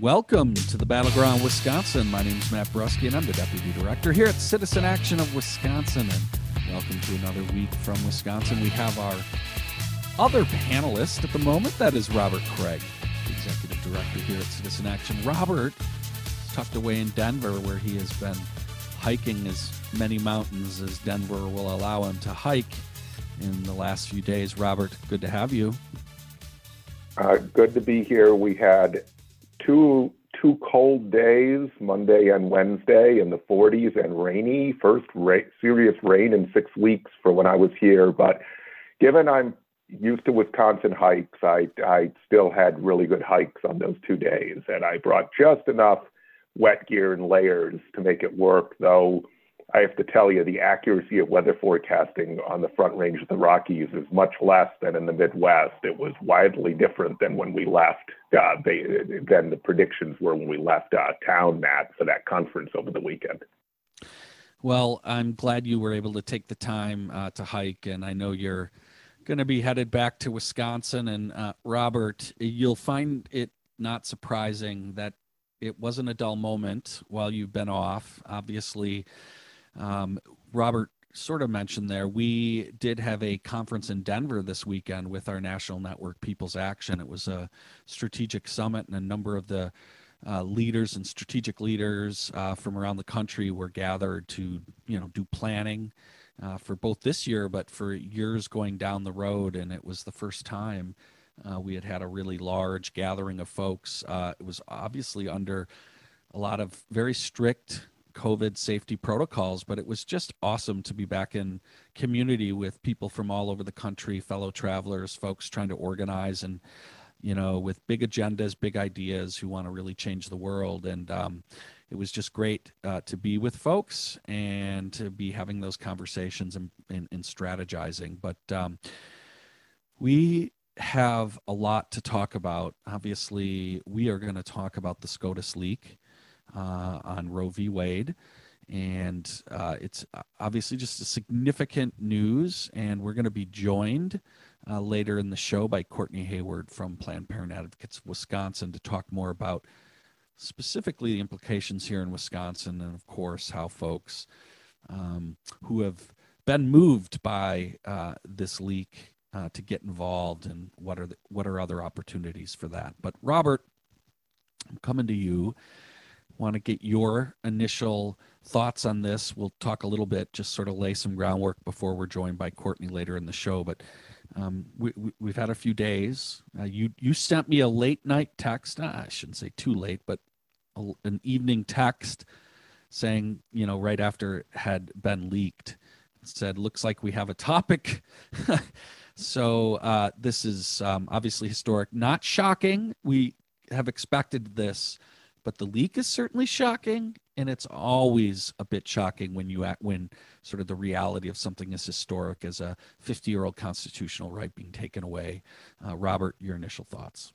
Welcome to the Battleground Wisconsin. My name is Matt Brusky, and I'm the Deputy Director here at Citizen Action of Wisconsin. And welcome to another week from Wisconsin. We have our other panelist at the moment. That is Robert Kraig, Executive Director here at Citizen Action. Robert is tucked away in Denver, where he has been hiking as many mountains as Denver will allow him to hike in the last few days. Robert, good to have you. Uh, good to be here. We had two two cold days, Monday and Wednesday, in the 40s and rainy. First ra- serious rain in six weeks for when I was here. But given I'm used to Wisconsin hikes, I I still had really good hikes on those two days, and I brought just enough wet gear and layers to make it work. Though I have to tell you, the accuracy of weather forecasting on the front range of the Rockies is much less than in the Midwest. It was widely different than when we left, uh, they, than the predictions were when we left uh, town, Matt, for that conference over the weekend. Well, I'm glad you were able to take the time uh, to hike, and I know you're going to be headed back to Wisconsin. And uh, Robert, you'll find it not surprising that it wasn't a dull moment while you've been off. Obviously, um, Robert sort of mentioned there, we did have a conference in Denver this weekend with our national network, People's Action. It was a strategic summit, and a number of the uh, leaders and strategic leaders uh, from around the country were gathered to, you know, do planning uh, for both this year, but for years going down the road. And it was the first time uh, we had had a really large gathering of folks. Uh, it was obviously under a lot of very strict COVID safety protocols, but it was just awesome to be back in community with people from all over the country, fellow travelers, folks trying to organize and, you know, with big agendas, big ideas who want to really change the world. And um, it was just great uh, to be with folks and to be having those conversations and, and, and strategizing. But um, we have a lot to talk about. Obviously, we are going to talk about the SCOTUS leak uh, on Roe v. Wade. And uh, it's obviously just a significant news. And we're going to be joined uh, later in the show by Courtney Hayward from Planned Parenthood Advocates Wisconsin to talk more about specifically the implications here in Wisconsin and, of course, how folks um, who have been moved by uh, this leak uh, to get involved and what are the, what are other opportunities for that. But Robert, I'm coming to you want to get your initial thoughts on this. We'll talk a little bit, just sort of lay some groundwork before we're joined by Courtney later in the show. But um, we, have we, had a few days. Uh, you you sent me a late night text. Uh, I shouldn't say too late, but a, an evening text saying, you know, right after it had been leaked, said, "Looks like we have a topic." so uh, this is um, obviously historic, not shocking. We have expected this but the leak is certainly shocking and it's always a bit shocking when you act when sort of the reality of something as historic as a 50 year old constitutional right being taken away. Uh, robert your initial thoughts.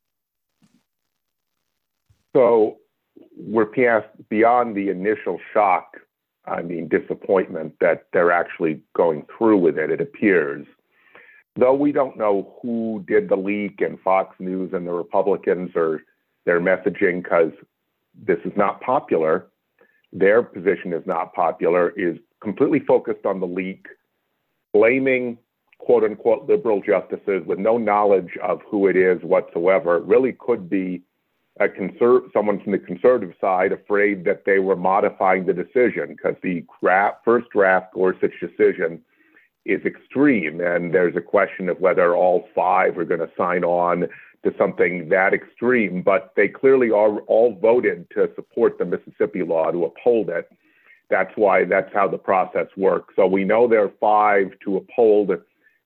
So we're past beyond the initial shock i mean disappointment that they're actually going through with it it appears. Though we don't know who did the leak and fox news and the republicans or their messaging because this is not popular, their position is not popular, is completely focused on the leak, blaming quote unquote liberal justices with no knowledge of who it is whatsoever. It really could be a conser- someone from the conservative side afraid that they were modifying the decision because the first draft Gorsuch decision is extreme. And there's a question of whether all five are going to sign on to something that extreme, but they clearly are all voted to support the Mississippi law to uphold it. That's why that's how the process works. So we know there are five to uphold a,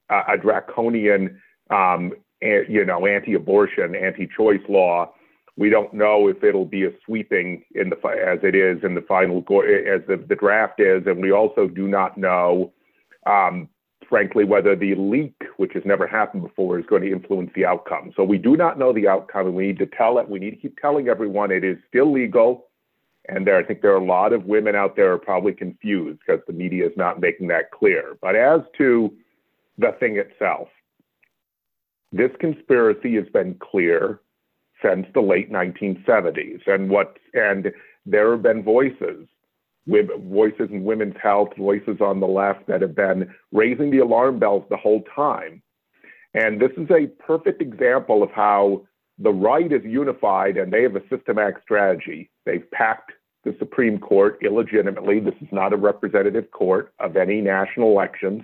a draconian, um, a, you know, anti-abortion, anti-choice law. We don't know if it'll be a sweeping in the as it is in the final as the, the draft is, and we also do not know um, frankly, whether the leak, which has never happened before, is going to influence the outcome. So we do not know the outcome, and we need to tell it. We need to keep telling everyone it is still legal. And there, I think there are a lot of women out there are probably confused because the media is not making that clear. But as to the thing itself, this conspiracy has been clear since the late 1970s. And what and there have been voices, voices in women's health, voices on the left that have been raising the alarm bells the whole time. And this is a perfect example of how the right is unified and they have a systematic strategy. They've packed the Supreme Court illegitimately. This is not a representative court of any national elections.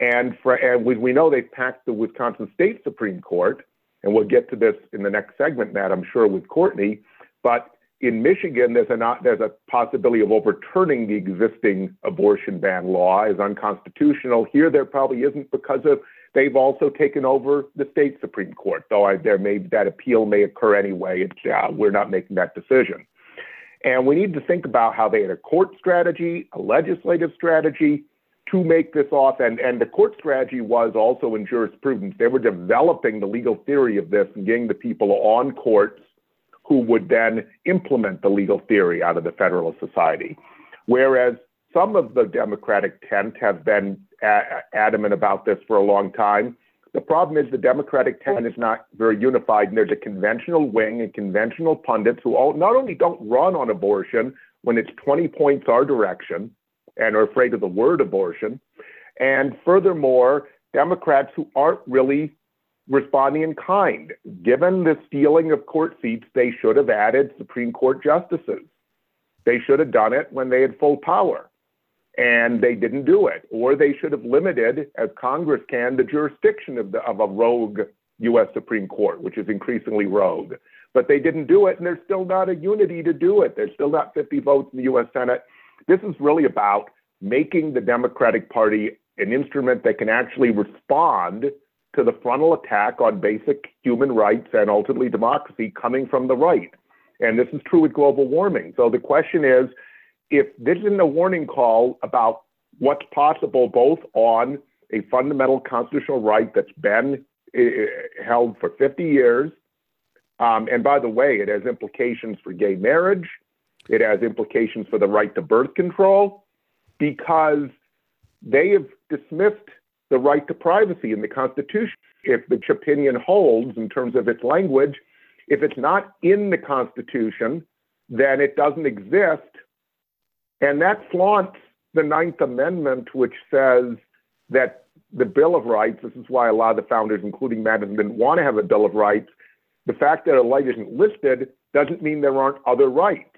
And, for, and we, we know they've packed the Wisconsin State Supreme Court, and we'll get to this in the next segment, Matt, I'm sure, with Courtney. But in Michigan, there's a, not, there's a possibility of overturning the existing abortion ban law as unconstitutional. Here, there probably isn't because of they've also taken over the state Supreme Court, though I, there may that appeal may occur anyway. It's, uh, we're not making that decision. And we need to think about how they had a court strategy, a legislative strategy to make this off. And, and the court strategy was also in jurisprudence. They were developing the legal theory of this and getting the people on courts who would then implement the legal theory out of the Federalist Society. Whereas some of the Democratic tent have been a- adamant about this for a long time. The problem is the Democratic tent is not very unified, and there's a conventional wing and conventional pundits who all, not only don't run on abortion when it's 20 points our direction and are afraid of the word abortion, and furthermore, Democrats who aren't really responding in kind. Given the stealing of court seats, they should have added Supreme Court justices. They should have done it when they had full power and they didn't do it. Or they should have limited, as Congress can, the jurisdiction of, the, of a rogue U.S. Supreme Court, which is increasingly rogue. But they didn't do it, and there's still not a unity to do it. There's still not 50 votes in the U.S. Senate. This is really about making the Democratic Party an instrument that can actually respond to the frontal attack on basic human rights and ultimately democracy coming from the right. And this is true with global warming. So the question is if this isn't a warning call about what's possible both on a fundamental constitutional right that's been uh, held for 50 years, um, and by the way, it has implications for gay marriage, it has implications for the right to birth control, because they have dismissed the right to privacy in the Constitution. If the opinion holds in terms of its language, if it's not in the Constitution, then it doesn't exist and that flaunts the Ninth Amendment, which says that the Bill of Rights, this is why a lot of the founders, including Madison, didn't want to have a Bill of Rights. The fact that a right isn't listed doesn't mean there aren't other rights,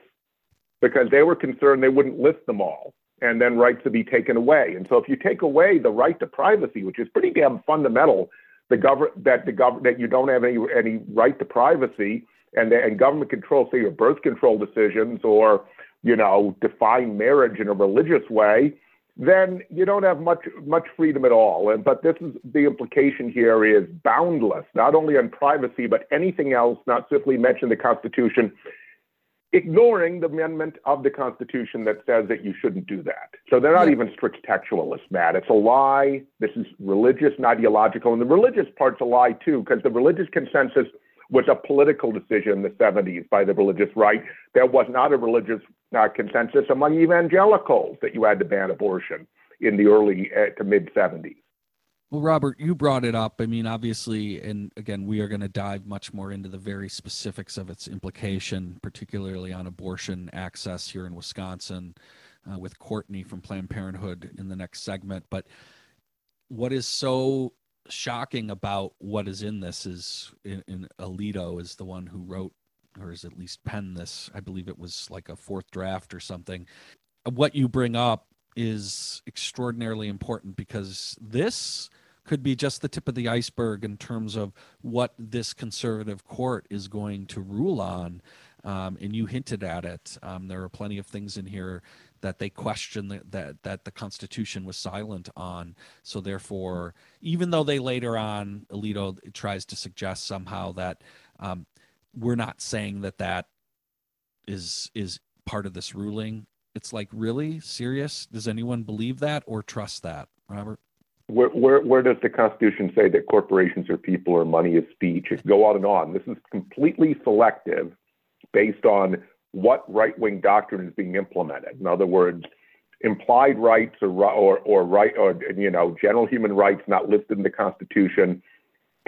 because they were concerned they wouldn't list them all and then rights to be taken away. And so if you take away the right to privacy, which is pretty damn fundamental, the government that the government that you don't have any any right to privacy and and government control, say your birth control decisions or you know, define marriage in a religious way, then you don't have much much freedom at all. And but this is the implication here is boundless, not only on privacy, but anything else not simply mentioned in the Constitution, ignoring the amendment of the Constitution that says that you shouldn't do that. So they're not even strict textualists, Matt. It's a lie. This is religious and ideological. And the religious part's a lie too, because the religious consensus was a political decision in the 70s by the religious right. There was not a religious uh, consensus among evangelicals that you had to ban abortion in the early uh, to mid 70s. Well, Robert, you brought it up. I mean, obviously, and again, we are going to dive much more into the very specifics of its implication, particularly on abortion access here in Wisconsin, uh, with Courtney from Planned Parenthood in the next segment. But what is so shocking about what is in this is in, in Alito is the one who wrote or is at least penned this. I believe it was like a fourth draft or something. What you bring up is extraordinarily important because this could be just the tip of the iceberg in terms of what this conservative court is going to rule on. Um, and you hinted at it. Um, there are plenty of things in here that they question that, that that the Constitution was silent on. So therefore, even though they later on, Alito tries to suggest somehow that um, we're not saying that that is is part of this ruling. It's like really serious. Does anyone believe that or trust that, Robert? Where, where, where does the Constitution say that corporations are people or money is speech? It go on and on. This is completely selective based on what right wing doctrine is being implemented. In other words, implied rights or, or, or right or you know general human rights not listed in the Constitution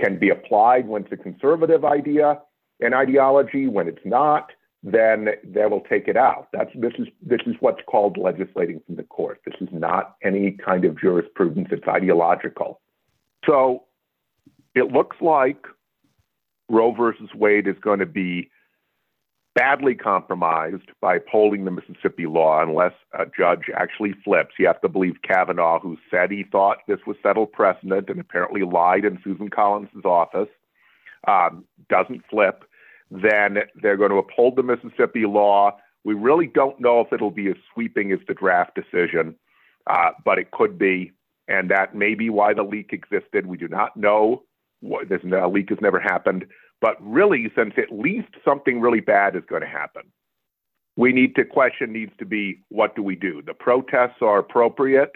can be applied when it's a conservative idea and ideology. When it's not, then they will take it out. That's this is this is what's called legislating from the court. This is not any kind of jurisprudence. It's ideological. So it looks like Roe versus Wade is going to be badly compromised by upholding the Mississippi law unless a judge actually flips. You have to believe Kavanaugh, who said he thought this was settled precedent and apparently lied in Susan Collins' office, um, doesn't flip. Then they're going to uphold the Mississippi law. We really don't know if it'll be as sweeping as the draft decision, uh, but it could be. And that may be why the leak existed. We do not know. This leak has never happened. But really, since at least something really bad is going to happen, we need to question needs to be what do we do? The protests are appropriate.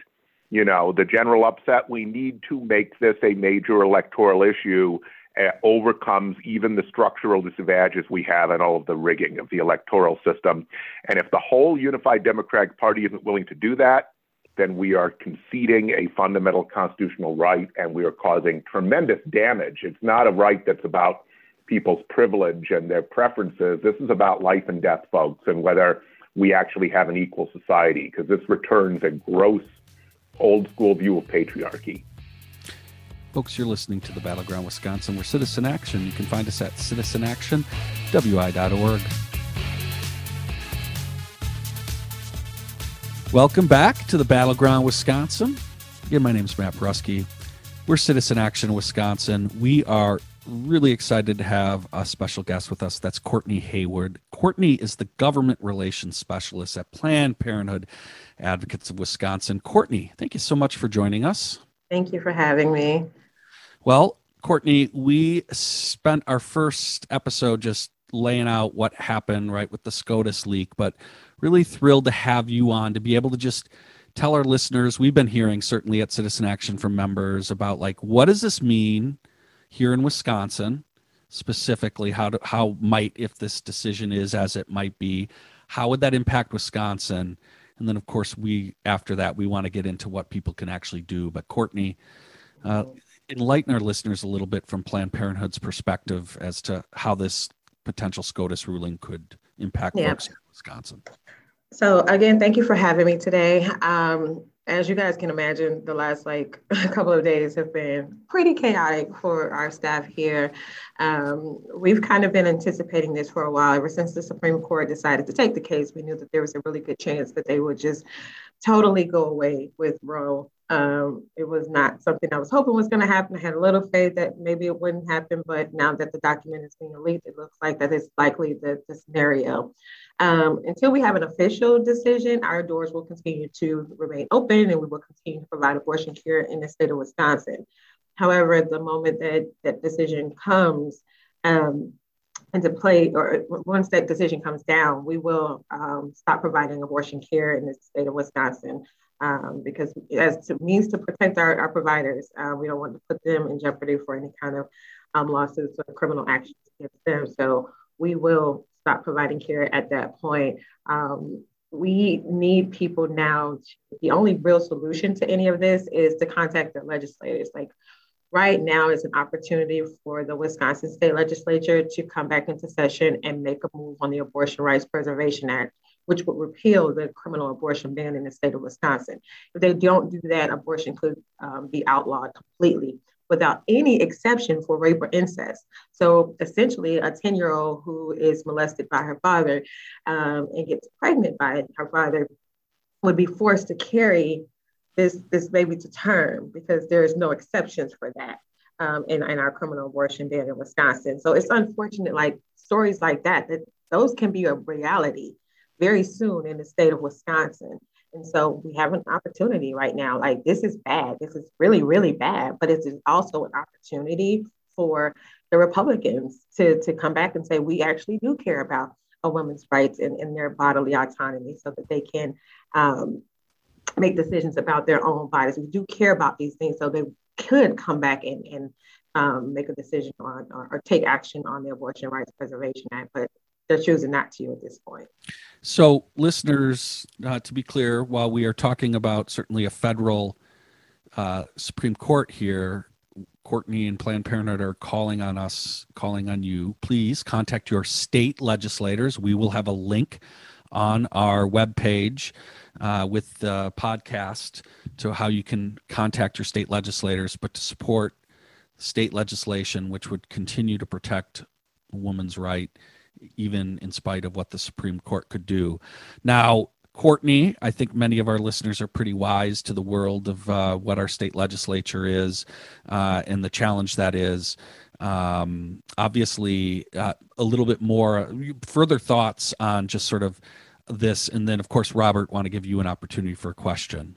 You know, the general upset, we need to make this a major electoral issue uh, overcomes even the structural disadvantages we have in all of the rigging of the electoral system. And if the whole unified Democratic Party isn't willing to do that, then we are conceding a fundamental constitutional right and we are causing tremendous damage. It's not a right that's about people's privilege and their preferences. This is about life and death, folks, and whether we actually have an equal society, because this returns a gross old school view of patriarchy. Folks, you're listening to the Battleground Wisconsin. We're Citizen Action. You can find us at citizenactionwi.org. Welcome back to the Battleground Wisconsin. Again, my name is Matt Brusky. We're Citizen Action Wisconsin. We are really excited to have a special guest with us. That's Courtney Hayward. Courtney is the government relations specialist at Planned Parenthood Advocates of Wisconsin. Courtney, thank you so much for joining us. Thank you for having me. Well, Courtney, we spent our first episode just laying out what happened, right, with the SCOTUS leak, but really thrilled to have you on to be able to just tell our listeners we've been hearing certainly at citizen action from members about like what does this mean here in Wisconsin, specifically, how how might if this decision is as it might be, how would that impact Wisconsin? And then, of course, we after that we want to get into what people can actually do. But Courtney, uh, enlighten our listeners a little bit from Planned Parenthood's perspective as to how this potential SCOTUS ruling could impact yeah. folks in Wisconsin. So again, thank you for having me today. Um, as you guys can imagine, the last like a couple of days have been pretty chaotic for our staff here. Um, we've kind of been anticipating this for a while. Ever since the Supreme Court decided to take the case, we knew that there was a really good chance that they would just totally go away with Roe. Um, it was not something I was hoping was going to happen. I had a little faith that maybe it wouldn't happen, but now that the document is being leaked, it looks like that is likely the, the scenario. Um, until we have an official decision, our doors will continue to remain open and we will continue to provide abortion care in the state of Wisconsin. However, the moment that that decision comes um, into play, or once that decision comes down, we will um, stop providing abortion care in the state of Wisconsin. Um, because as to means to protect our, our providers, uh, we don't want to put them in jeopardy for any kind of um, lawsuits or criminal actions against them. So we will stop providing care at that point. Um, we need people now. To, the only real solution to any of this is to contact the legislators. Like right now is an opportunity for the Wisconsin State Legislature to come back into session and make a move on the Abortion Rights Preservation Act, which would repeal the criminal abortion ban in the state of Wisconsin. If they don't do that, abortion could um, be outlawed completely without any exception for rape or incest. So essentially, a 10 year old who is molested by her father um, and gets pregnant by her father would be forced to carry this, this baby to term because there is no exceptions for that. Um, in, in our criminal abortion ban in Wisconsin. So it's unfortunate, like stories like that, that those can be a reality very soon in the state of Wisconsin. And so we have an opportunity right now. Like this is bad. This is really, really bad. But it's also an opportunity for the Republicans to, to come back and say, we actually do care about a woman's rights and, and their bodily autonomy so that they can um, make decisions about their own bodies. We do care about these things. So they could come back and, and um, make a decision on or, or, take action on the Abortion Rights Preservation Act. But they're choosing not to you at this point. So, listeners, uh, to be clear, while we are talking about certainly a federal uh, Supreme Court here, Courtney and Planned Parenthood are calling on us, calling on you. Please contact your state legislators. We will have a link on our webpage uh, with the podcast to how you can contact your state legislators, but to support state legislation which would continue to protect a woman's right, even in spite of what the Supreme Court could do. Now, Courtney, I think many of our listeners are pretty wise to the world of uh, what our state legislature is uh, and the challenge that is. Um, obviously, uh, a little bit more further thoughts on just sort of this, and then of course, Robert, want to give you an opportunity for a question.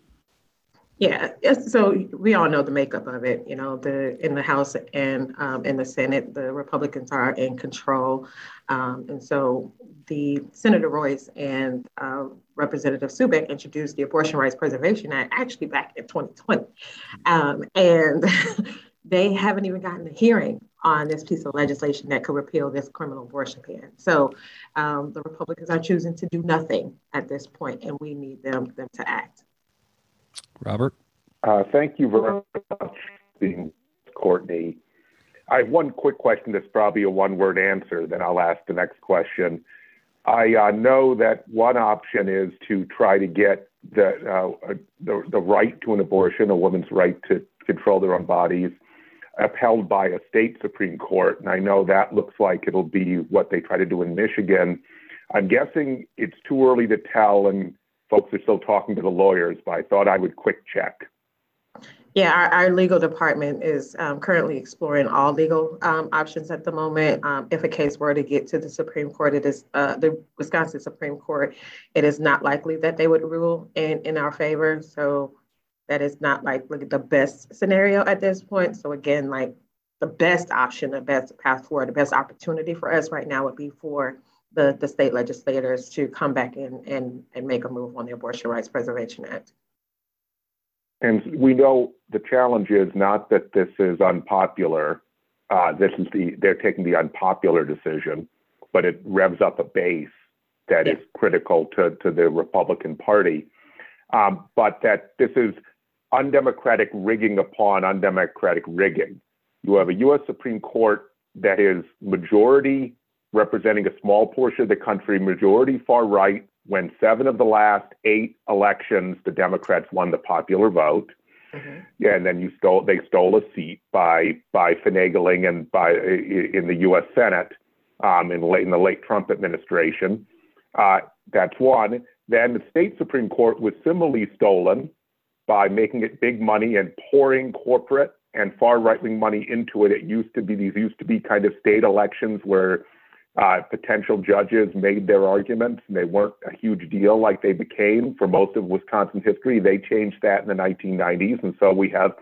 Yeah, so we all know the makeup of it. You know, the in the House and um, in the Senate, the Republicans are in control, um, and so the Senator Roys and uh, Representative Subeck introduced the Abortion Rights Preservation Act actually back in 2020, um, and they haven't even gotten a hearing on this piece of legislation that could repeal this criminal abortion ban. So um, the Republicans are choosing to do nothing at this point, and we need them them to act. Robert? Uh, thank you very much, Courtney. I have one quick question that's probably a one word answer, then I'll ask the next question. I uh, know that one option is to try to get the, uh, the, the right to an abortion, a woman's right to control their own bodies, upheld by a state Supreme Court. And I know that looks like it'll be what they try to do in Michigan. I'm guessing it's too early to tell, and folks are still talking to the lawyers, but I thought I would quick check. Yeah, our, our legal department is um, currently exploring all legal um, options at the moment. Um, if a case were to get to the Supreme Court, it is uh, the Wisconsin Supreme Court. It is not likely that they would rule in in our favor. So that is not like the best scenario at this point. So again, like the best option, the best path forward, the best opportunity for us right now would be for the, the state legislators to come back in and, and make a move on the Abortion Rights Preservation Act. And we know the challenge is not that this is unpopular. Uh, this is the they're taking the unpopular decision, but it revs up a base that yeah. is critical to, to the Republican Party. Um, but that this is undemocratic rigging upon undemocratic rigging. You have a U.S. Supreme Court that is majority representing a small portion of the country, majority far right, when seven of the last eight elections, the Democrats won the popular vote. Mm-hmm. Yeah, and then you stole they stole a seat by by finagling and by in the U.S. Senate um, in, late, in the late Trump administration. Uh, that's one. Then the state Supreme Court was similarly stolen by making it big money and pouring corporate and far right wing money into it. It used to be these used to be kind of state elections where uh, potential judges made their arguments, and they weren't a huge deal like they became for most of Wisconsin history. They changed that in the 1990s, and so we have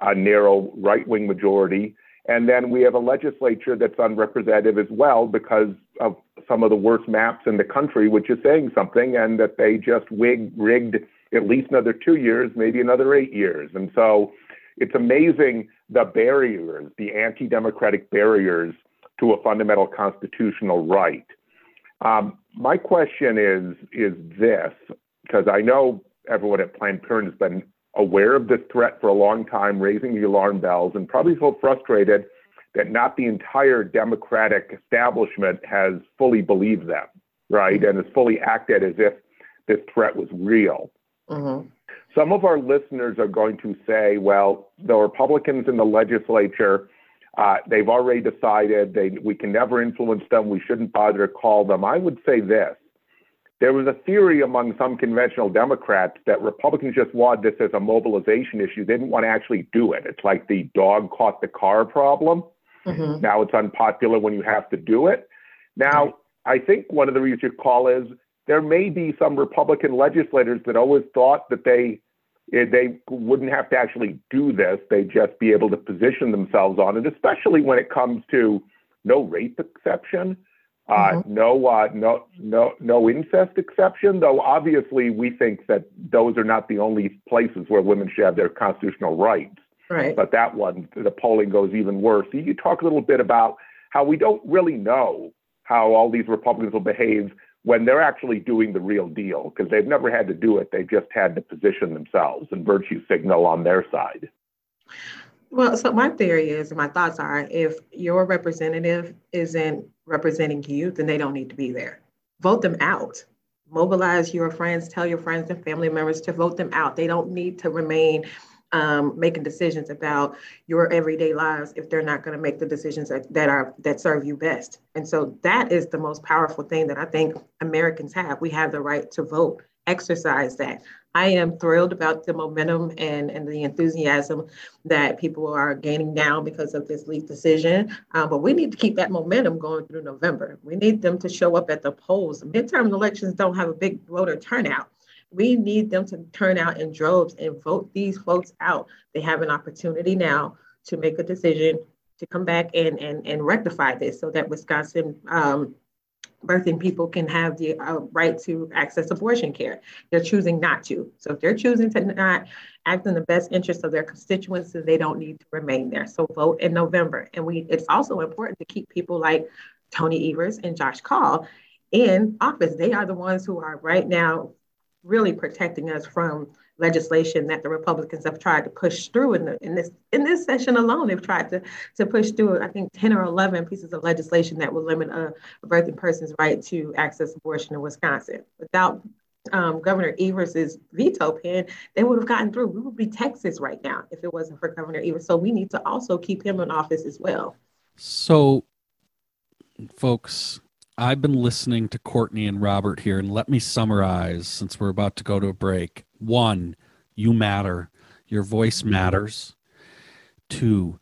a narrow right wing majority. And then we have a legislature that's unrepresentative as well because of some of the worst maps in the country, which is saying something, and that they just wig- rigged at least another two years, maybe another eight years. And so it's amazing the barriers, the anti democratic barriers to a fundamental constitutional right. Um, my question is is this because I know everyone at Planned Parenthood has been aware of this threat for a long time, raising the alarm bells, and probably so frustrated that not the entire Democratic establishment has fully believed them, right, and has fully acted as if this threat was real. Mm-hmm. Some of our listeners are going to say, well, the Republicans in the legislature uh, they've already decided they, we can never influence them. We shouldn't bother to call them. I would say this. There was a theory among some conventional Democrats that Republicans just wanted this as a mobilization issue. They didn't want to actually do it. It's like the dog caught the car problem. Mm-hmm. Now it's unpopular when you have to do it. Now, I think one of the reasons you call is there may be some Republican legislators that always thought that they they wouldn't have to actually do this. They'd just be able to position themselves on it, especially when it comes to no rape exception, uh, mm-hmm. no, uh, no, no, no incest exception. Though obviously we think that those are not the only places where women should have their constitutional rights. Right. But that one, the polling goes even worse. So you talk a little bit about how we don't really know how all these Republicans will behave when they're actually doing the real deal because they've never had to do it. They've just had to position themselves and virtue signal on their side. Well, so my theory is, and my thoughts are, if your representative isn't representing you, then they don't need to be there. Vote them out. Mobilize your friends, tell your friends and family members to vote them out. They don't need to remain um, making decisions about your everyday lives if they're not going to make the decisions that, that are that serve you best. And so that is the most powerful thing that I think Americans have. We have the right to vote. Exercise that. I am thrilled about the momentum and, and the enthusiasm that people are gaining now because of this leak decision. Uh, but we need to keep that momentum going through November. We need them to show up at the polls. Midterm elections don't have a big voter turnout. We need them to turn out in droves and vote these folks out. They have an opportunity now to make a decision to come back and, and, and rectify this so that Wisconsin um, birthing people can have the uh, right to access abortion care. They're choosing not to. So if they're choosing to not act in the best interest of their constituents, then they don't need to remain there. So vote in November. And we it's also important to keep people like Tony Evers and Josh Kaul in office. They are the ones who are right now really protecting us from legislation that the Republicans have tried to push through in, the, in this in this session alone. They've tried to to push through, I think, 10 or 11 pieces of legislation that will limit a, a birthing person's right to access abortion in Wisconsin. Without um, Governor Evers's veto pen, they would have gotten through. We would be Texas right now if it wasn't for Governor Evers. So we need to also keep him in office as well. So, folks, I've been listening to Courtney and Robert here, and let me summarize since we're about to go to a break. One, you matter. Your voice matters. Two,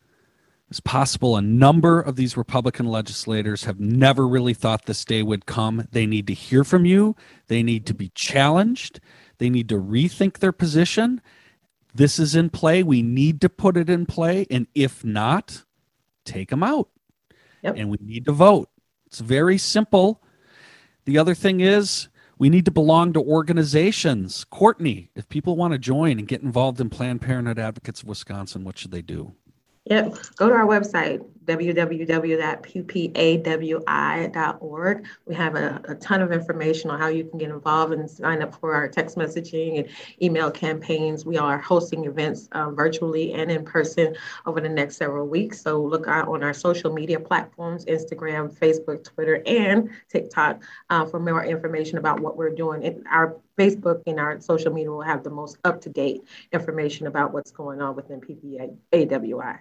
it's possible a number of these Republican legislators have never really thought this day would come. They need to hear from you. They need to be challenged. They need to rethink their position. This is in play. We need to put it in play. And if not, take them out. Yep. And we need to vote. It's very simple. The other thing is we need to belong to organizations. Courtney, if people want to join and get involved in Planned Parenthood Advocates of Wisconsin, what should they do? Yep. Go to our website, www.ppawi.org. We have a, a, ton of information on how you can get involved and sign up for our text messaging and email campaigns. We are hosting events um, virtually and in person over the next several weeks. So look out on our social media platforms Instagram, Facebook, Twitter, and TikTok uh, for more information about what we're doing. It, our Facebook and our social media will have the most up to date information about what's going on within PPA AWI.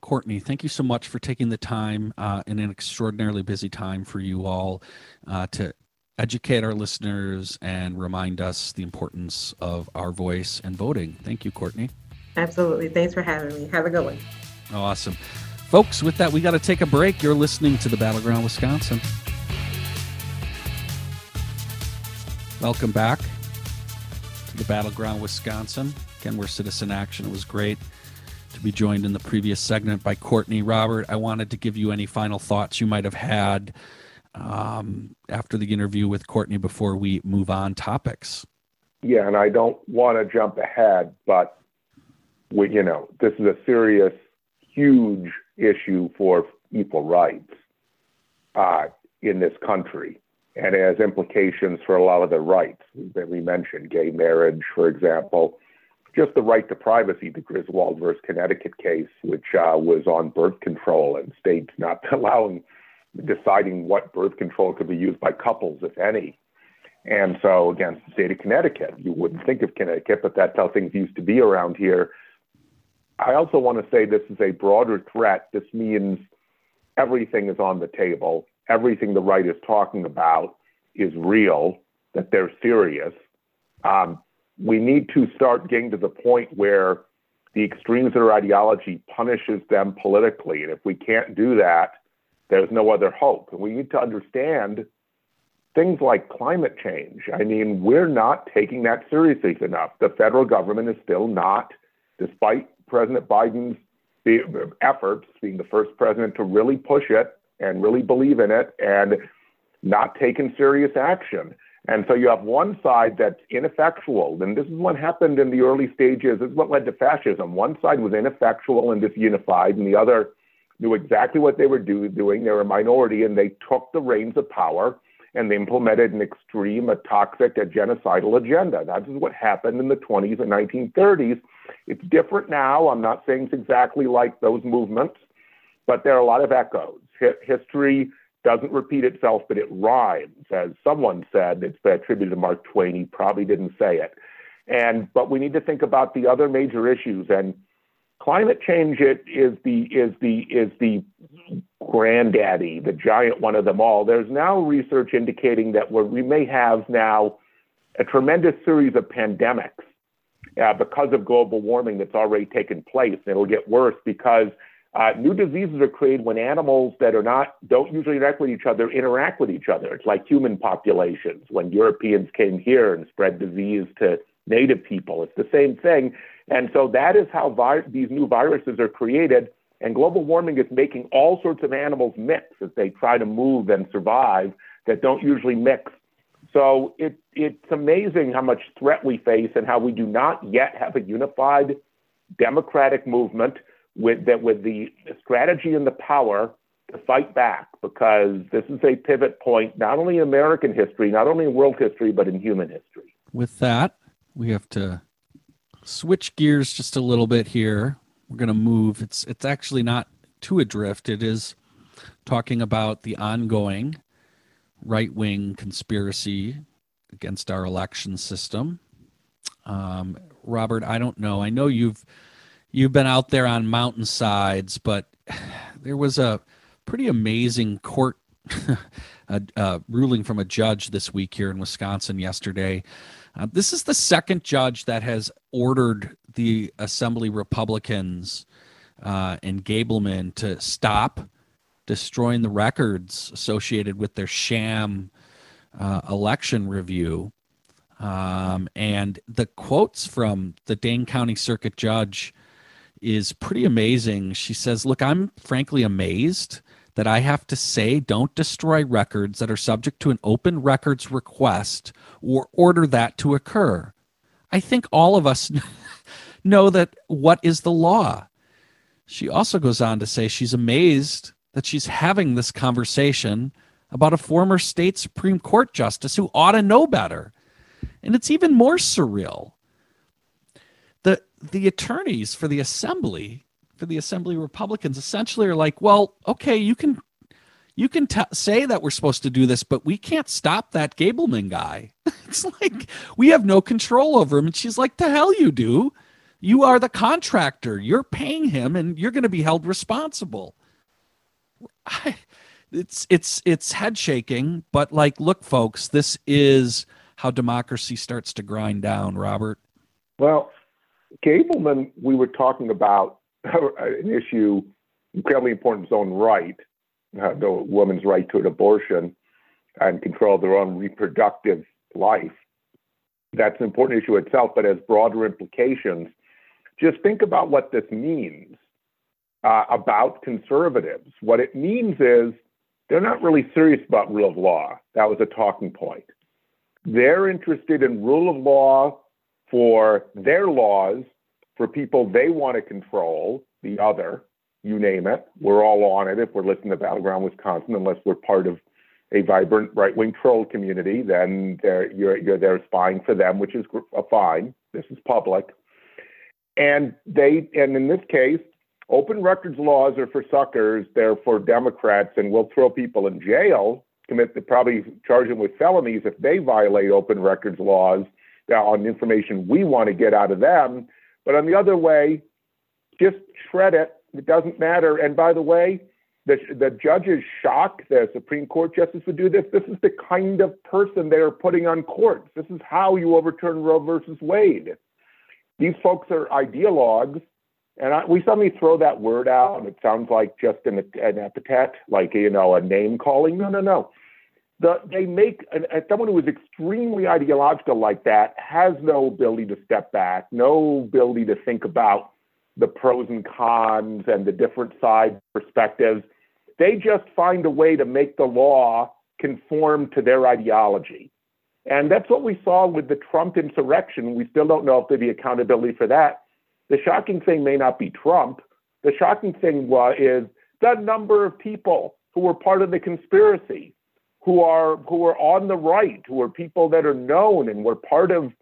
Courtney, thank you so much for taking the time uh, in an extraordinarily busy time for you all uh, to educate our listeners and remind us the importance of our voice and voting. Thank you, Courtney. Absolutely. Thanks for having me. Have a good one. awesome. Folks, with that, we got to take a break. You're listening to the Battleground Wisconsin. Welcome back to the Battleground Wisconsin. Again, we're Citizen Action. It was great to be joined in the previous segment by Courtney Robert. I wanted to give you any final thoughts you might have had um, after the interview with Courtney before we move on topics. Yeah, and I don't want to jump ahead, but we, you know, this is a serious, huge issue for equal rights uh, in this country, and it has implications for a lot of the rights that we mentioned, gay marriage, for example just the right to privacy, the Griswold versus Connecticut case, which uh, was on birth control and states not allowing, deciding what birth control could be used by couples, if any. And so, against the state of Connecticut, you wouldn't think of Connecticut, but that's how things used to be around here. I also want to say this is a broader threat. This means everything is on the table. Everything the right is talking about is real, that they're serious. Um, we need to start getting to the point where the extremes of their ideology punishes them politically. And if we can't do that, there's no other hope. And we need to understand things like climate change. I mean, we're not taking that seriously enough. The federal government is still not, despite President Biden's efforts, being the first president to really push it and really believe in it and not taking serious action. And so you have one side that's ineffectual, and this is what happened in the early stages. This is what led to fascism. One side was ineffectual and disunified, and the other knew exactly what they were do, doing. They were a minority, and they took the reins of power and they implemented an extreme, a toxic, a genocidal agenda. That is what happened in the 20s and 1930s. It's different now. I'm not saying it's exactly like those movements, but there are a lot of echoes. H- history doesn't repeat itself, but it rhymes. As someone said, it's attributed to Mark Twain. He probably didn't say it. And but we need to think about the other major issues. And climate change it is the is the is the granddaddy, the giant one of them all. There's now research indicating that we may have now a tremendous series of pandemics uh, because of global warming that's already taken place. And it'll get worse because uh, new diseases are created when animals that are not don't usually interact with each other interact with each other. It's like human populations. When Europeans came here and spread disease to native people, it's the same thing. And so that is how vi- these new viruses are created. And global warming is making all sorts of animals mix as they try to move and survive that don't usually mix. So it, it's amazing how much threat we face and how we do not yet have a unified democratic movement with that with the strategy and the power to fight back because this is a pivot point not only in American history, not only in world history, but in human history. With that, we have to switch gears just a little bit here. We're going to move. It's it's actually not too adrift. It is talking about the ongoing right-wing conspiracy against our election system. Um, Robert, I don't know. I know you've you've been out there on mountainsides, but there was a pretty amazing court a, a ruling from a judge this week here in Wisconsin yesterday. Uh, this is the second judge that has ordered the Assembly Republicans uh, and Gableman to stop destroying the records associated with their sham uh, election review. Um, and the quotes from the Dane County Circuit Judge is pretty amazing. She says, Look, I'm frankly amazed that I have to say don't destroy records that are subject to an open records request or order that to occur. I think all of us know that what is the law. She also goes on to say she's amazed that she's having this conversation about a former state Supreme Court justice who ought to know better. And it's even more surreal the attorneys for the assembly for the assembly republicans essentially are like well okay you can you can t- say that we're supposed to do this but we can't stop that gableman guy. It's like we have no control over him. And she's like the hell you do. You are the contractor. You're paying him and you're going to be held responsible. I, it's it's it's head shaking but like look folks this is how democracy starts to grind down robert. Well Gableman, we were talking about an issue incredibly important in its own right, uh, the woman's right to an abortion and control of their own reproductive life. That's an important issue itself, but has broader implications. Just think about what this means uh, about conservatives. What it means is they're not really serious about rule of law. That was a talking point. They're interested in rule of law for their laws for people they want to control, the other, you name it. We're all on it if we're listening to Battleground Wisconsin, unless we're part of a vibrant right wing troll community, then you're, you're there spying for them, which is uh, fine. This is public. And they, and in this case, open records laws are for suckers. They're for Democrats, and we'll throw people in jail, commit the probably charge them with felonies if they violate open records laws Uh, on information we want to get out of them. But on the other way, just shred it. It doesn't matter. And by the way, the, the judges shock the Supreme Court justice would do this. This is the kind of person they are putting on courts. This is how you overturn Roe versus Wade. These folks are ideologues. And I, we suddenly throw that word out, and it sounds like just an, an epithet, like you know, a name calling. No, no, no the, they make an, someone who is extremely ideological like that has no ability to step back, no ability to think about the pros and cons and the different side perspectives. They just find a way to make the law conform to their ideology. And that's what we saw with the Trump insurrection. We still don't know if there'd be accountability for that. The shocking thing may not be Trump. The shocking thing was, is the number of people who were part of the conspiracy who are who are on the right, who are people that are known and were part of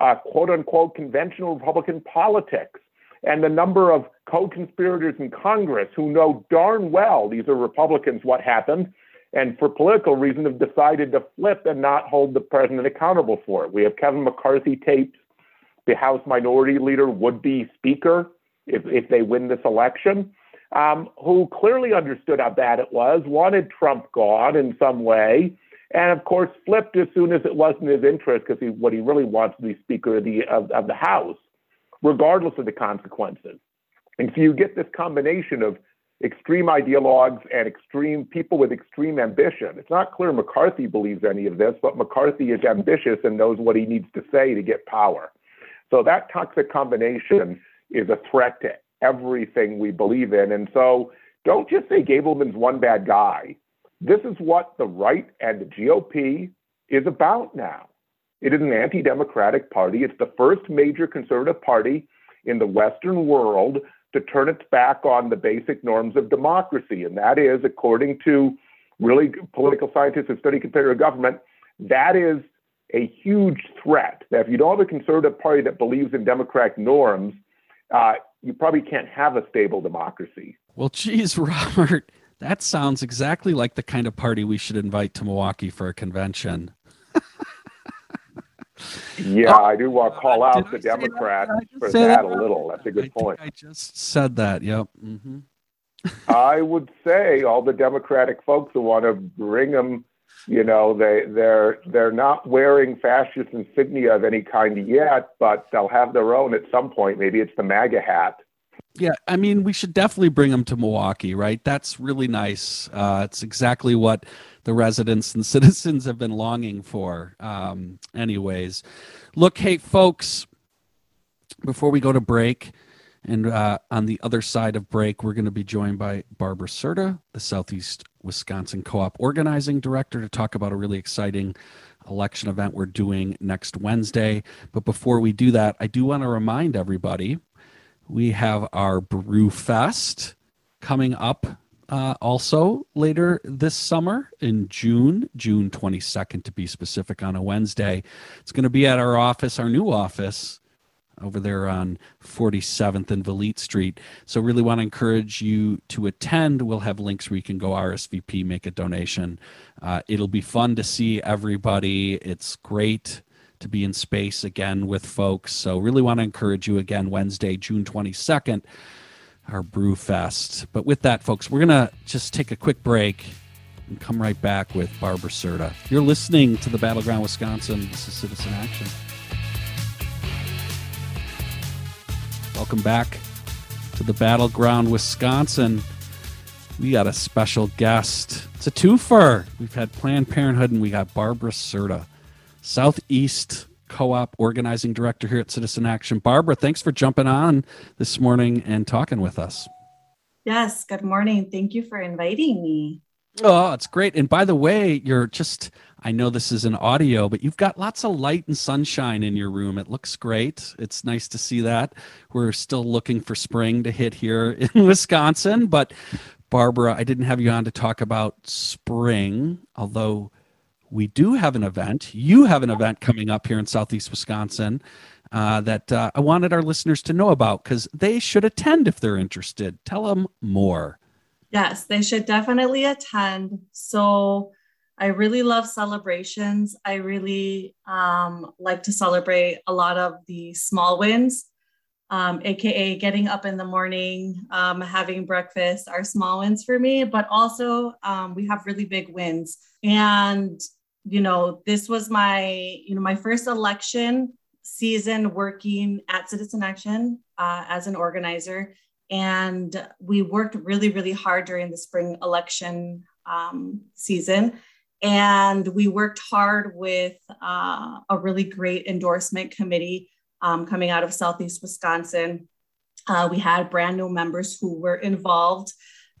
uh, quote unquote conventional Republican politics. And the number of co conspirators in Congress who know darn well these are Republicans what happened, and for political reasons have decided to flip and not hold the president accountable for it. We have Kevin McCarthy tapes, the House Minority Leader, would be Speaker if, if they win this election, um, who clearly understood how bad it was, wanted Trump gone in some way. And of course, flipped as soon as it wasn't his interest because he, what he really wants to be Speaker of the of, of the House regardless of the consequences. And so you get this combination of extreme ideologues and extreme people with extreme ambition. It's not clear McCarthy believes any of this, but McCarthy is ambitious and knows what he needs to say to get power. So that toxic combination is a threat to everything we believe in. And so don't just say Gableman's one bad guy. This is what the right and the GOP is about now. It is an anti democratic party. It's the first major conservative party in the Western world to turn its back on the basic norms of democracy. And that is, according to really political scientists who study comparative government, that is a huge threat. That if you don't have a conservative party that believes in democratic norms, uh, you probably can't have a stable democracy. Well, geez, Robert, that sounds exactly like the kind of party we should invite to Milwaukee for a convention. Yeah, oh, I do want to call out the Democrats that? for that, that, a little. That's a good I point. I just said that. Yep. Mm-hmm. I would say all the Democratic folks who want to bring them, you know, they they're they're not wearing fascist insignia of any kind yet, but they'll have their own at some point. Maybe it's the MAGA hat. Yeah, I mean, we should definitely bring them to Milwaukee, right? That's really nice. Uh, it's exactly what the residents and citizens have been longing for. Um, anyways, look, hey, folks, before we go to break, and uh, on the other side of break, we're going to be joined by Barbara Serta, the Southeast Wisconsin Co op organizing director, to talk about a really exciting election event we're doing next Wednesday. But before we do that, I do want to remind everybody we have our Brew Fest coming up uh, also later this summer in June, June 22nd to be specific, on a Wednesday. It's going to be at our office, our new office over there on 47th and Vliet Street. So, really want to encourage you to attend. We'll have links where you can go RSVP, make a donation. Uh, it'll be fun to see everybody. It's great to be in space again with folks. So, really want to encourage you again, Wednesday, June 22nd our brew fest. But with that, folks, we're going to just take a quick break and come right back with Barbara Serta. You're listening to the Battleground Wisconsin. This is Citizen Action. Welcome back to the Battleground Wisconsin. We got a special guest. It's a twofer. We've had Planned Parenthood and we got Barbara Serta, Southeast co op organizing director here at Citizen Action. Barbara, thanks for jumping on this morning and talking with us. Yes, good morning. Thank you for inviting me. Oh, it's great. And by the way, you're just, I know this is an audio, but you've got lots of light and sunshine in your room. It looks great. It's nice to see that. We're still looking for spring to hit here in Wisconsin. But Barbara, I didn't have you on to talk about spring, although we do have an event. You have an event coming up here in Southeast Wisconsin uh, that uh, I wanted our listeners to know about because they should attend if they're interested. Tell them more. Yes, they should definitely attend. So, I really love celebrations. I really um, like to celebrate a lot of the small wins, um, AKA getting up in the morning, um, having breakfast are small wins for me, but also um, we have really big wins. And you know, this was my, you know, my first election season working at Citizen Action uh, as an organizer. And we worked really, really hard during the spring election um, season. And we worked hard with uh, a really great endorsement committee um, coming out of Southeast Wisconsin. Uh, we had brand new members who were involved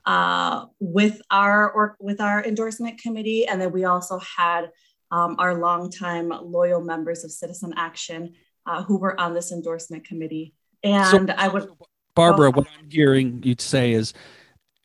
uh, with our or with our endorsement committee, and then we also had um, our longtime loyal members of Citizen Action uh, who were on this endorsement committee. And so, I would, Barbara, what I'm hearing you'd say is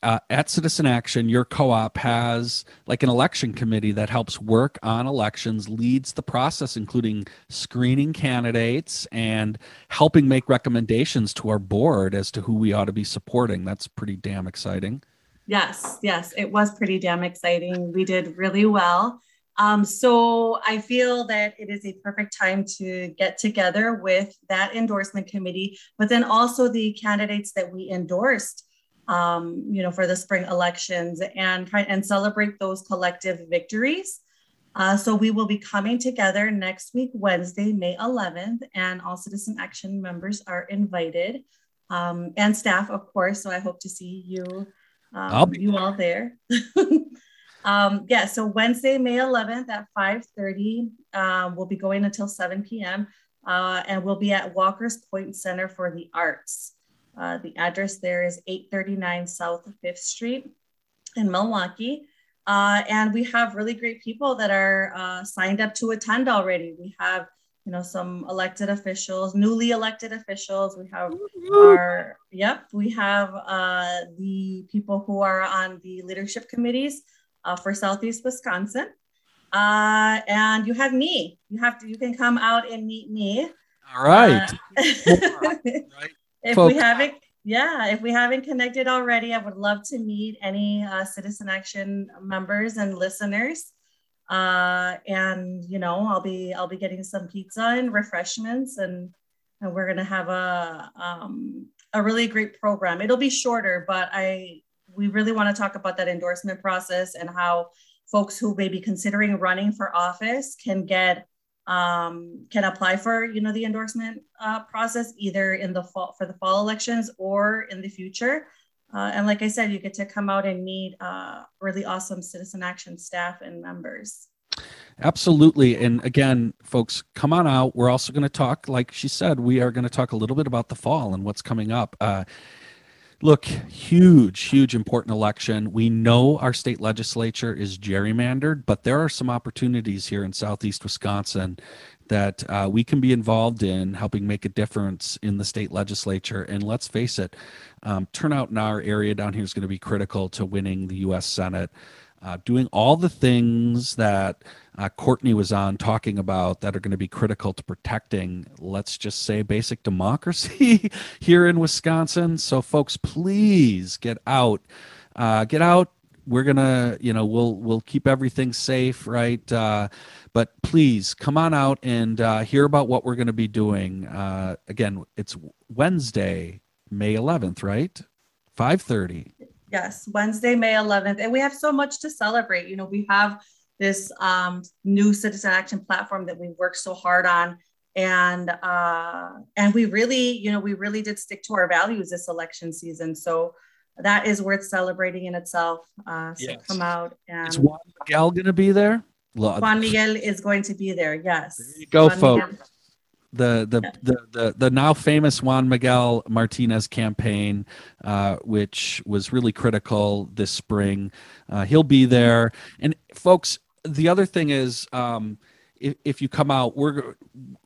uh, at Citizen Action, your co op has like an election committee that helps work on elections, leads the process, including screening candidates and helping make recommendations to our board as to who we ought to be supporting. That's pretty damn exciting. Yes, yes, it was pretty damn exciting. We did really well. Um, so I feel that it is a perfect time to get together with that endorsement committee, but then also the candidates that we endorsed um, you know, for the spring elections and and celebrate those collective victories. Uh, so we will be coming together next week, Wednesday, May 11th, and all Citizen Action members are invited, um, and staff, of course. So I hope to see you, um, I'll be- you all there. um, yeah, so Wednesday, May 11th at 5:30, um, we'll be going until 7 p.m. Uh, and we'll be at Walker's Point Center for the Arts. Uh, the address there is 839 South 5th Street in Milwaukee. Uh, and we have really great people that are uh, signed up to attend already. We have, you know, some elected officials, newly elected officials. We have our, yep, we have uh, the people who are on the leadership committees uh, for Southeast Wisconsin. Uh, and you have me. You have to. You can come out and meet me. All right. right if Folks. we haven't yeah if we haven't connected already i would love to meet any uh, citizen action members and listeners uh, and you know i'll be i'll be getting some pizza and refreshments and and we're gonna have a um, a really great program it'll be shorter but i we really want to talk about that endorsement process and how folks who may be considering running for office can get um, can apply for you know the endorsement uh, process either in the fall for the fall elections or in the future. Uh, and like I said, you get to come out and meet uh, really awesome citizen action staff and members. Absolutely. And again, folks, come on out. We're also going to talk, like she said, we are going to talk a little bit about the fall and what's coming up. Uh, Look, huge, huge important election. We know our state legislature is gerrymandered, but there are some opportunities here in Southeast Wisconsin that uh, we can be involved in helping make a difference in the state legislature. And let's face it, um, turnout in our area down here is going to be critical to winning the U.S. Senate. Uh, doing all the things that uh, Courtney was on talking about that are going to be critical to protecting, let's just say, basic democracy here in Wisconsin. So, folks, please get out. Uh, get out. We're gonna, you know, we'll we'll keep everything safe, right? Uh, but please come on out and uh, hear about what we're going to be doing. Uh, again, it's Wednesday, May 11th, right? 5:30. Yes, Wednesday, May 11th, and we have so much to celebrate. You know, we have this um, new citizen action platform that we worked so hard on and uh, and we really you know we really did stick to our values this election season so that is worth celebrating in itself uh, so yes. come out and is juan miguel going to be there Love. juan miguel is going to be there yes there you go juan folks miguel. The, the, the the the now famous Juan Miguel Martinez campaign, uh, which was really critical this spring. Uh, he'll be there, and folks, the other thing is um, if, if you come out we're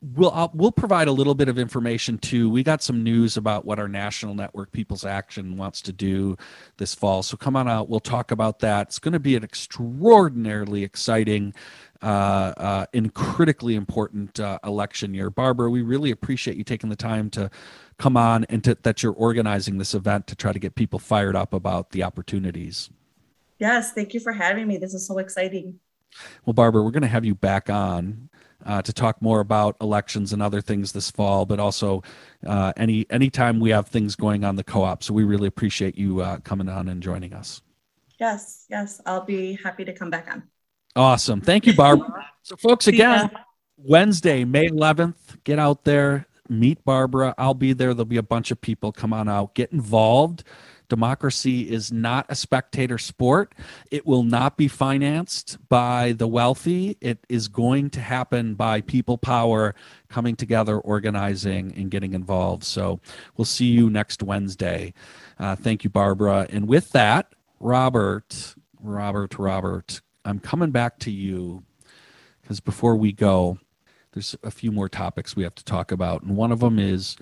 we'll I'll, we'll provide a little bit of information too. We got some news about what our national network people's action wants to do this fall. So come on out. We'll talk about that. It's going to be an extraordinarily exciting uh, uh, and critically important uh, election year barbara we really appreciate you taking the time to come on and to, that you're organizing this event to try to get people fired up about the opportunities yes thank you for having me this is so exciting well, Barbara, we're going to have you back on uh, to talk more about elections and other things this fall, but also uh, any anytime we have things going on the co-op. So we really appreciate you uh, coming on and joining us. Yes, yes, I'll be happy to come back on. Awesome, thank you, Barbara. so, folks, again, Wednesday, May 11th, get out there, meet Barbara. I'll be there. There'll be a bunch of people. Come on out, get involved. Democracy is not a spectator sport. It will not be financed by the wealthy. It is going to happen by people power coming together, organizing, and getting involved. So we'll see you next Wednesday. Uh, thank you, Barbara. And with that, Robert, Robert, Robert, I'm coming back to you because before we go, there's a few more topics we have to talk about. And one of them is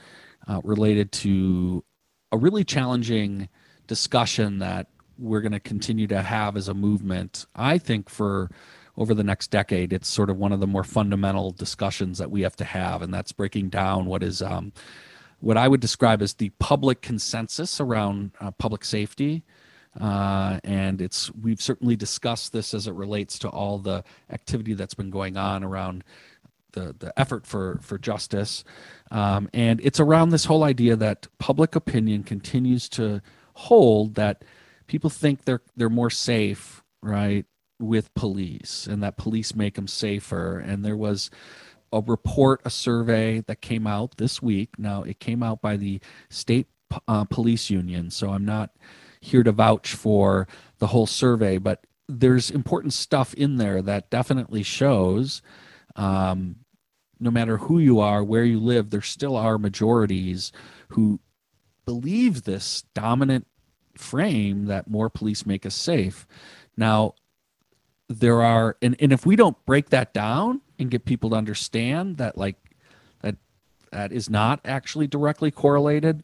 uh, related to a really challenging discussion that we're going to continue to have as a movement. I think for over the next decade, it's sort of one of the more fundamental discussions that we have to have, and that's breaking down what is um, what I would describe as the public consensus around uh, public safety. Uh, and it's we've certainly discussed this as it relates to all the activity that's been going on around the the effort for for justice, um, and it's around this whole idea that public opinion continues to hold that people think they're they're more safe, right, with police, and that police make them safer. And there was a report, a survey that came out this week. Now it came out by the state uh, police union, so I'm not here to vouch for the whole survey, but there's important stuff in there that definitely shows um, no matter who you are, where you live, there still are majorities who believe this dominant frame that more police make us safe. Now, there are, and, and if we don't break that down and get people to understand that, like, that that is not actually directly correlated.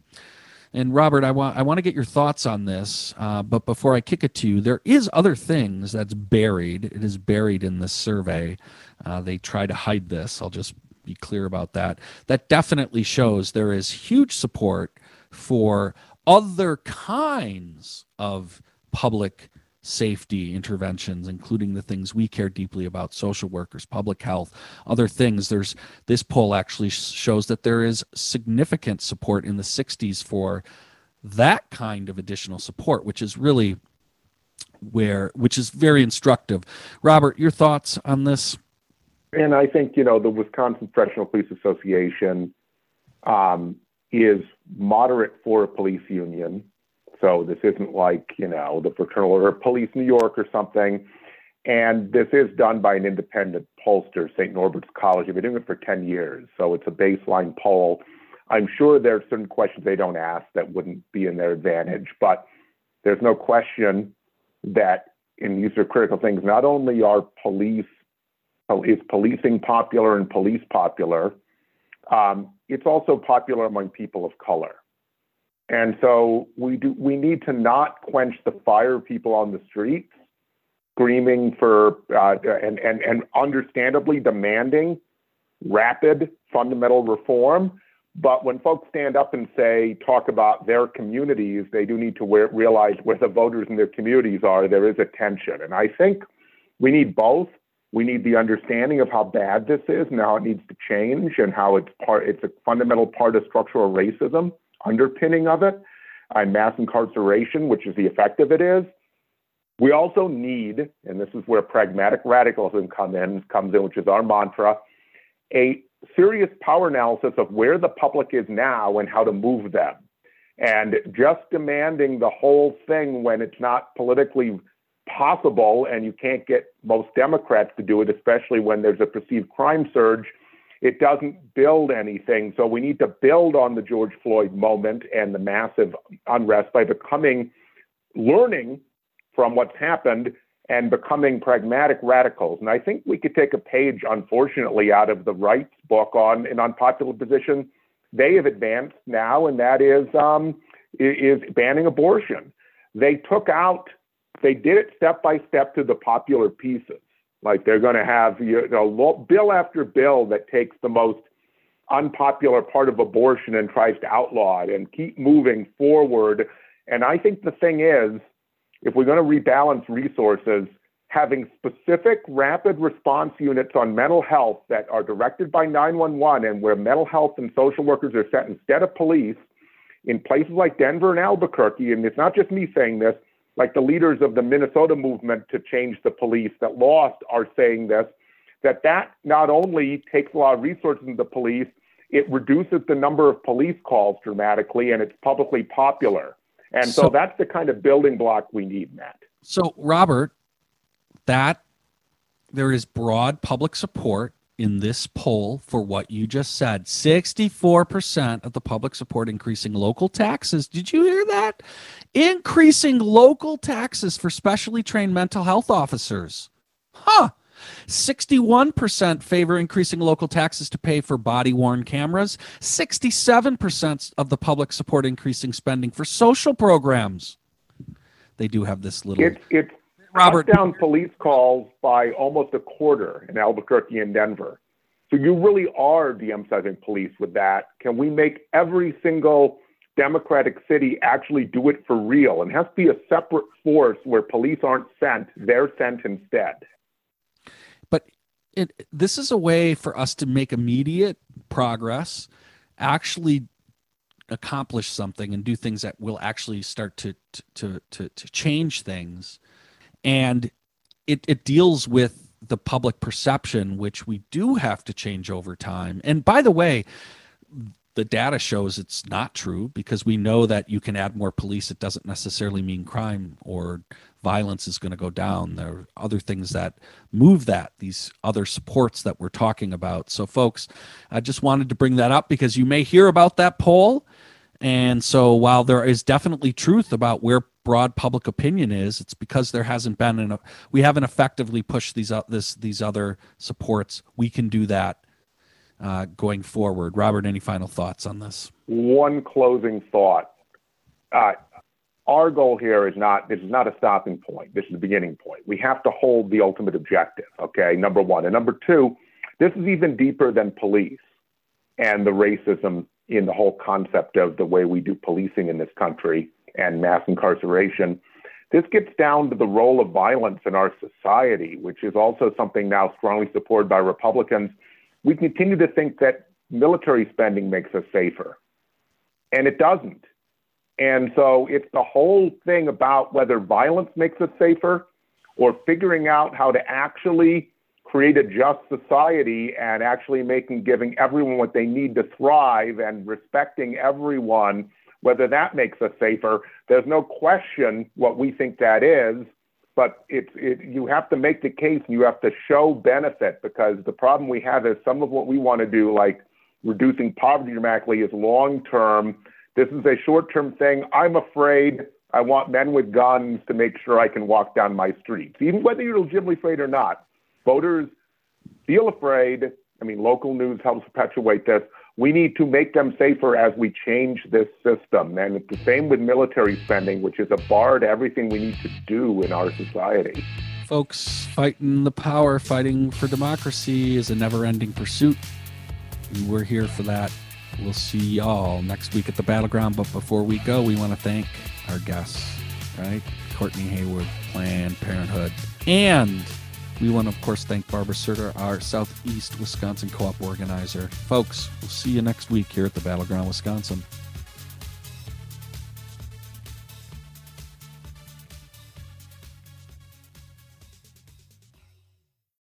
And Robert, I want I want to get your thoughts on this, uh, but before I kick it to you, there is other things that's buried. It is buried in this survey. Uh, they try to hide this. I'll just be clear about that. That definitely shows there is huge support for other kinds of public safety interventions including the things we care deeply about social workers public health other things. There's this poll actually shows that there is significant support in the 60s for that kind of additional support which is really where which is very instructive. Robert your thoughts on this? And I think you know the Wisconsin Professional Police Association um, is moderate for a police union. So this isn't like you know the Fraternal Order of Police New York or something. And this is done by an independent pollster, St. Norbert's College. They've been doing it for 10 years. So it's a baseline poll. I'm sure there are certain questions they don't ask that wouldn't be in their advantage, but there's no question that, in these are critical things, not only are police is policing popular and police popular, um, it's also popular among people of color. And so we do we need to not quench the fire people on the streets screaming for uh, and, and and understandably demanding rapid fundamental reform. But when folks stand up and say talk about their communities, they do need to realize where the voters in their communities are. There is a tension, and I think we need both. We need the understanding of how bad this is and how it needs to change and how it's part it's a fundamental part of structural racism underpinning of it and mass incarceration, which is the effect of it is. We also need, and this is where pragmatic radicalism come in, comes in, which is our mantra, a serious power analysis of where the public is now and how to move them. And just demanding the whole thing when it's not politically possible, and you can't get most Democrats to do it, especially when there's a perceived crime surge. It doesn't build anything. So we need to build on the George Floyd moment and the massive unrest by becoming, learning from what's happened and becoming pragmatic radicals. And I think we could take a page, unfortunately, out of the right's book on an unpopular position they have advanced now, and that is um, is banning abortion. They took out they did it step by step to the popular pieces. Like they're going to have you know bill after bill that takes the most unpopular part of abortion and tries to outlaw it and keep moving forward. And I think the thing is, if we're going to rebalance resources, having specific rapid response units on mental health that are directed by 911 and where mental health and social workers are set instead of police in places like Denver and Albuquerque, and it's not just me saying this, like the leaders of the Minnesota movement to change the police that lost are saying this, that that not only takes a lot of resources into the police, it reduces the number of police calls dramatically and it's publicly popular. And so, so that's the kind of building block we need, Matt. So, Robert, that there is broad public support in this poll for what you just said 64% of the public support increasing local taxes. Did you hear that? Increasing local taxes for specially trained mental health officers. Huh. 61% favor increasing local taxes to pay for body worn cameras. 67% of the public support increasing spending for social programs. they do have this little. It's it's Robert, cut down police calls by almost a quarter in Albuquerque and Denver. So you really are de-emphasizing police with that. Can we make every single democratic city actually do it for real? And it has to be a separate force where police aren't sent; they're sent instead. but it this is a way for us to make immediate progress, actually accomplish something and do things that will actually start to to to to change things and it it deals with the public perception which we do have to change over time. And by the way the data shows it's not true because we know that you can add more police. It doesn't necessarily mean crime or violence is going to go down. There are other things that move that these other supports that we're talking about. So folks i just wanted to bring that up because you may hear about that poll and so while there is definitely truth about where broad public opinion is, it's because there hasn't been an we haven't effectively pushed these out this these other supports. We can do that uh, going forward. Robert, any final thoughts on this? One closing thought. Uh, our goal here is not this is not a stopping point. This is a beginning point. We have to hold the ultimate objective. Okay, number one, and number two, this is even deeper than police and the racism in the whole concept of the way we do policing in this country and mass incarceration. This gets down to the role of violence in our society, which is also something now strongly supported by Republicans. We continue to think that military spending makes us safer, and it doesn't. And so it's the whole thing about whether violence makes us safer or figuring out how to actually create a just society and actually making giving everyone what they need to thrive and respecting everyone whether that makes us safer. There's no question what we think that is but it's it, you have to make the case and you have to show benefit because the problem we have is some of what we want to do like reducing poverty dramatically is long term this is a short term thing. I'm afraid i want men with guns to make sure i can walk down my streets even whether you're legitimately afraid or not voters feel afraid. I mean, local news helps perpetuate this. We need to make them safer as we change this system. And it's the same with military spending, which is a bar to everything we need to do in our society. Folks, fighting the power, fighting for democracy is a never ending pursuit. And we're here for that. We'll see y'all next week at the Battleground. But before we go, we want to thank our guests, right? Courtney Haywood, Planned Parenthood, and we want to, of course, thank Barbara Serter, our Southeast Wisconsin co op organizer. Folks, we'll see you next week here at the Battleground Wisconsin.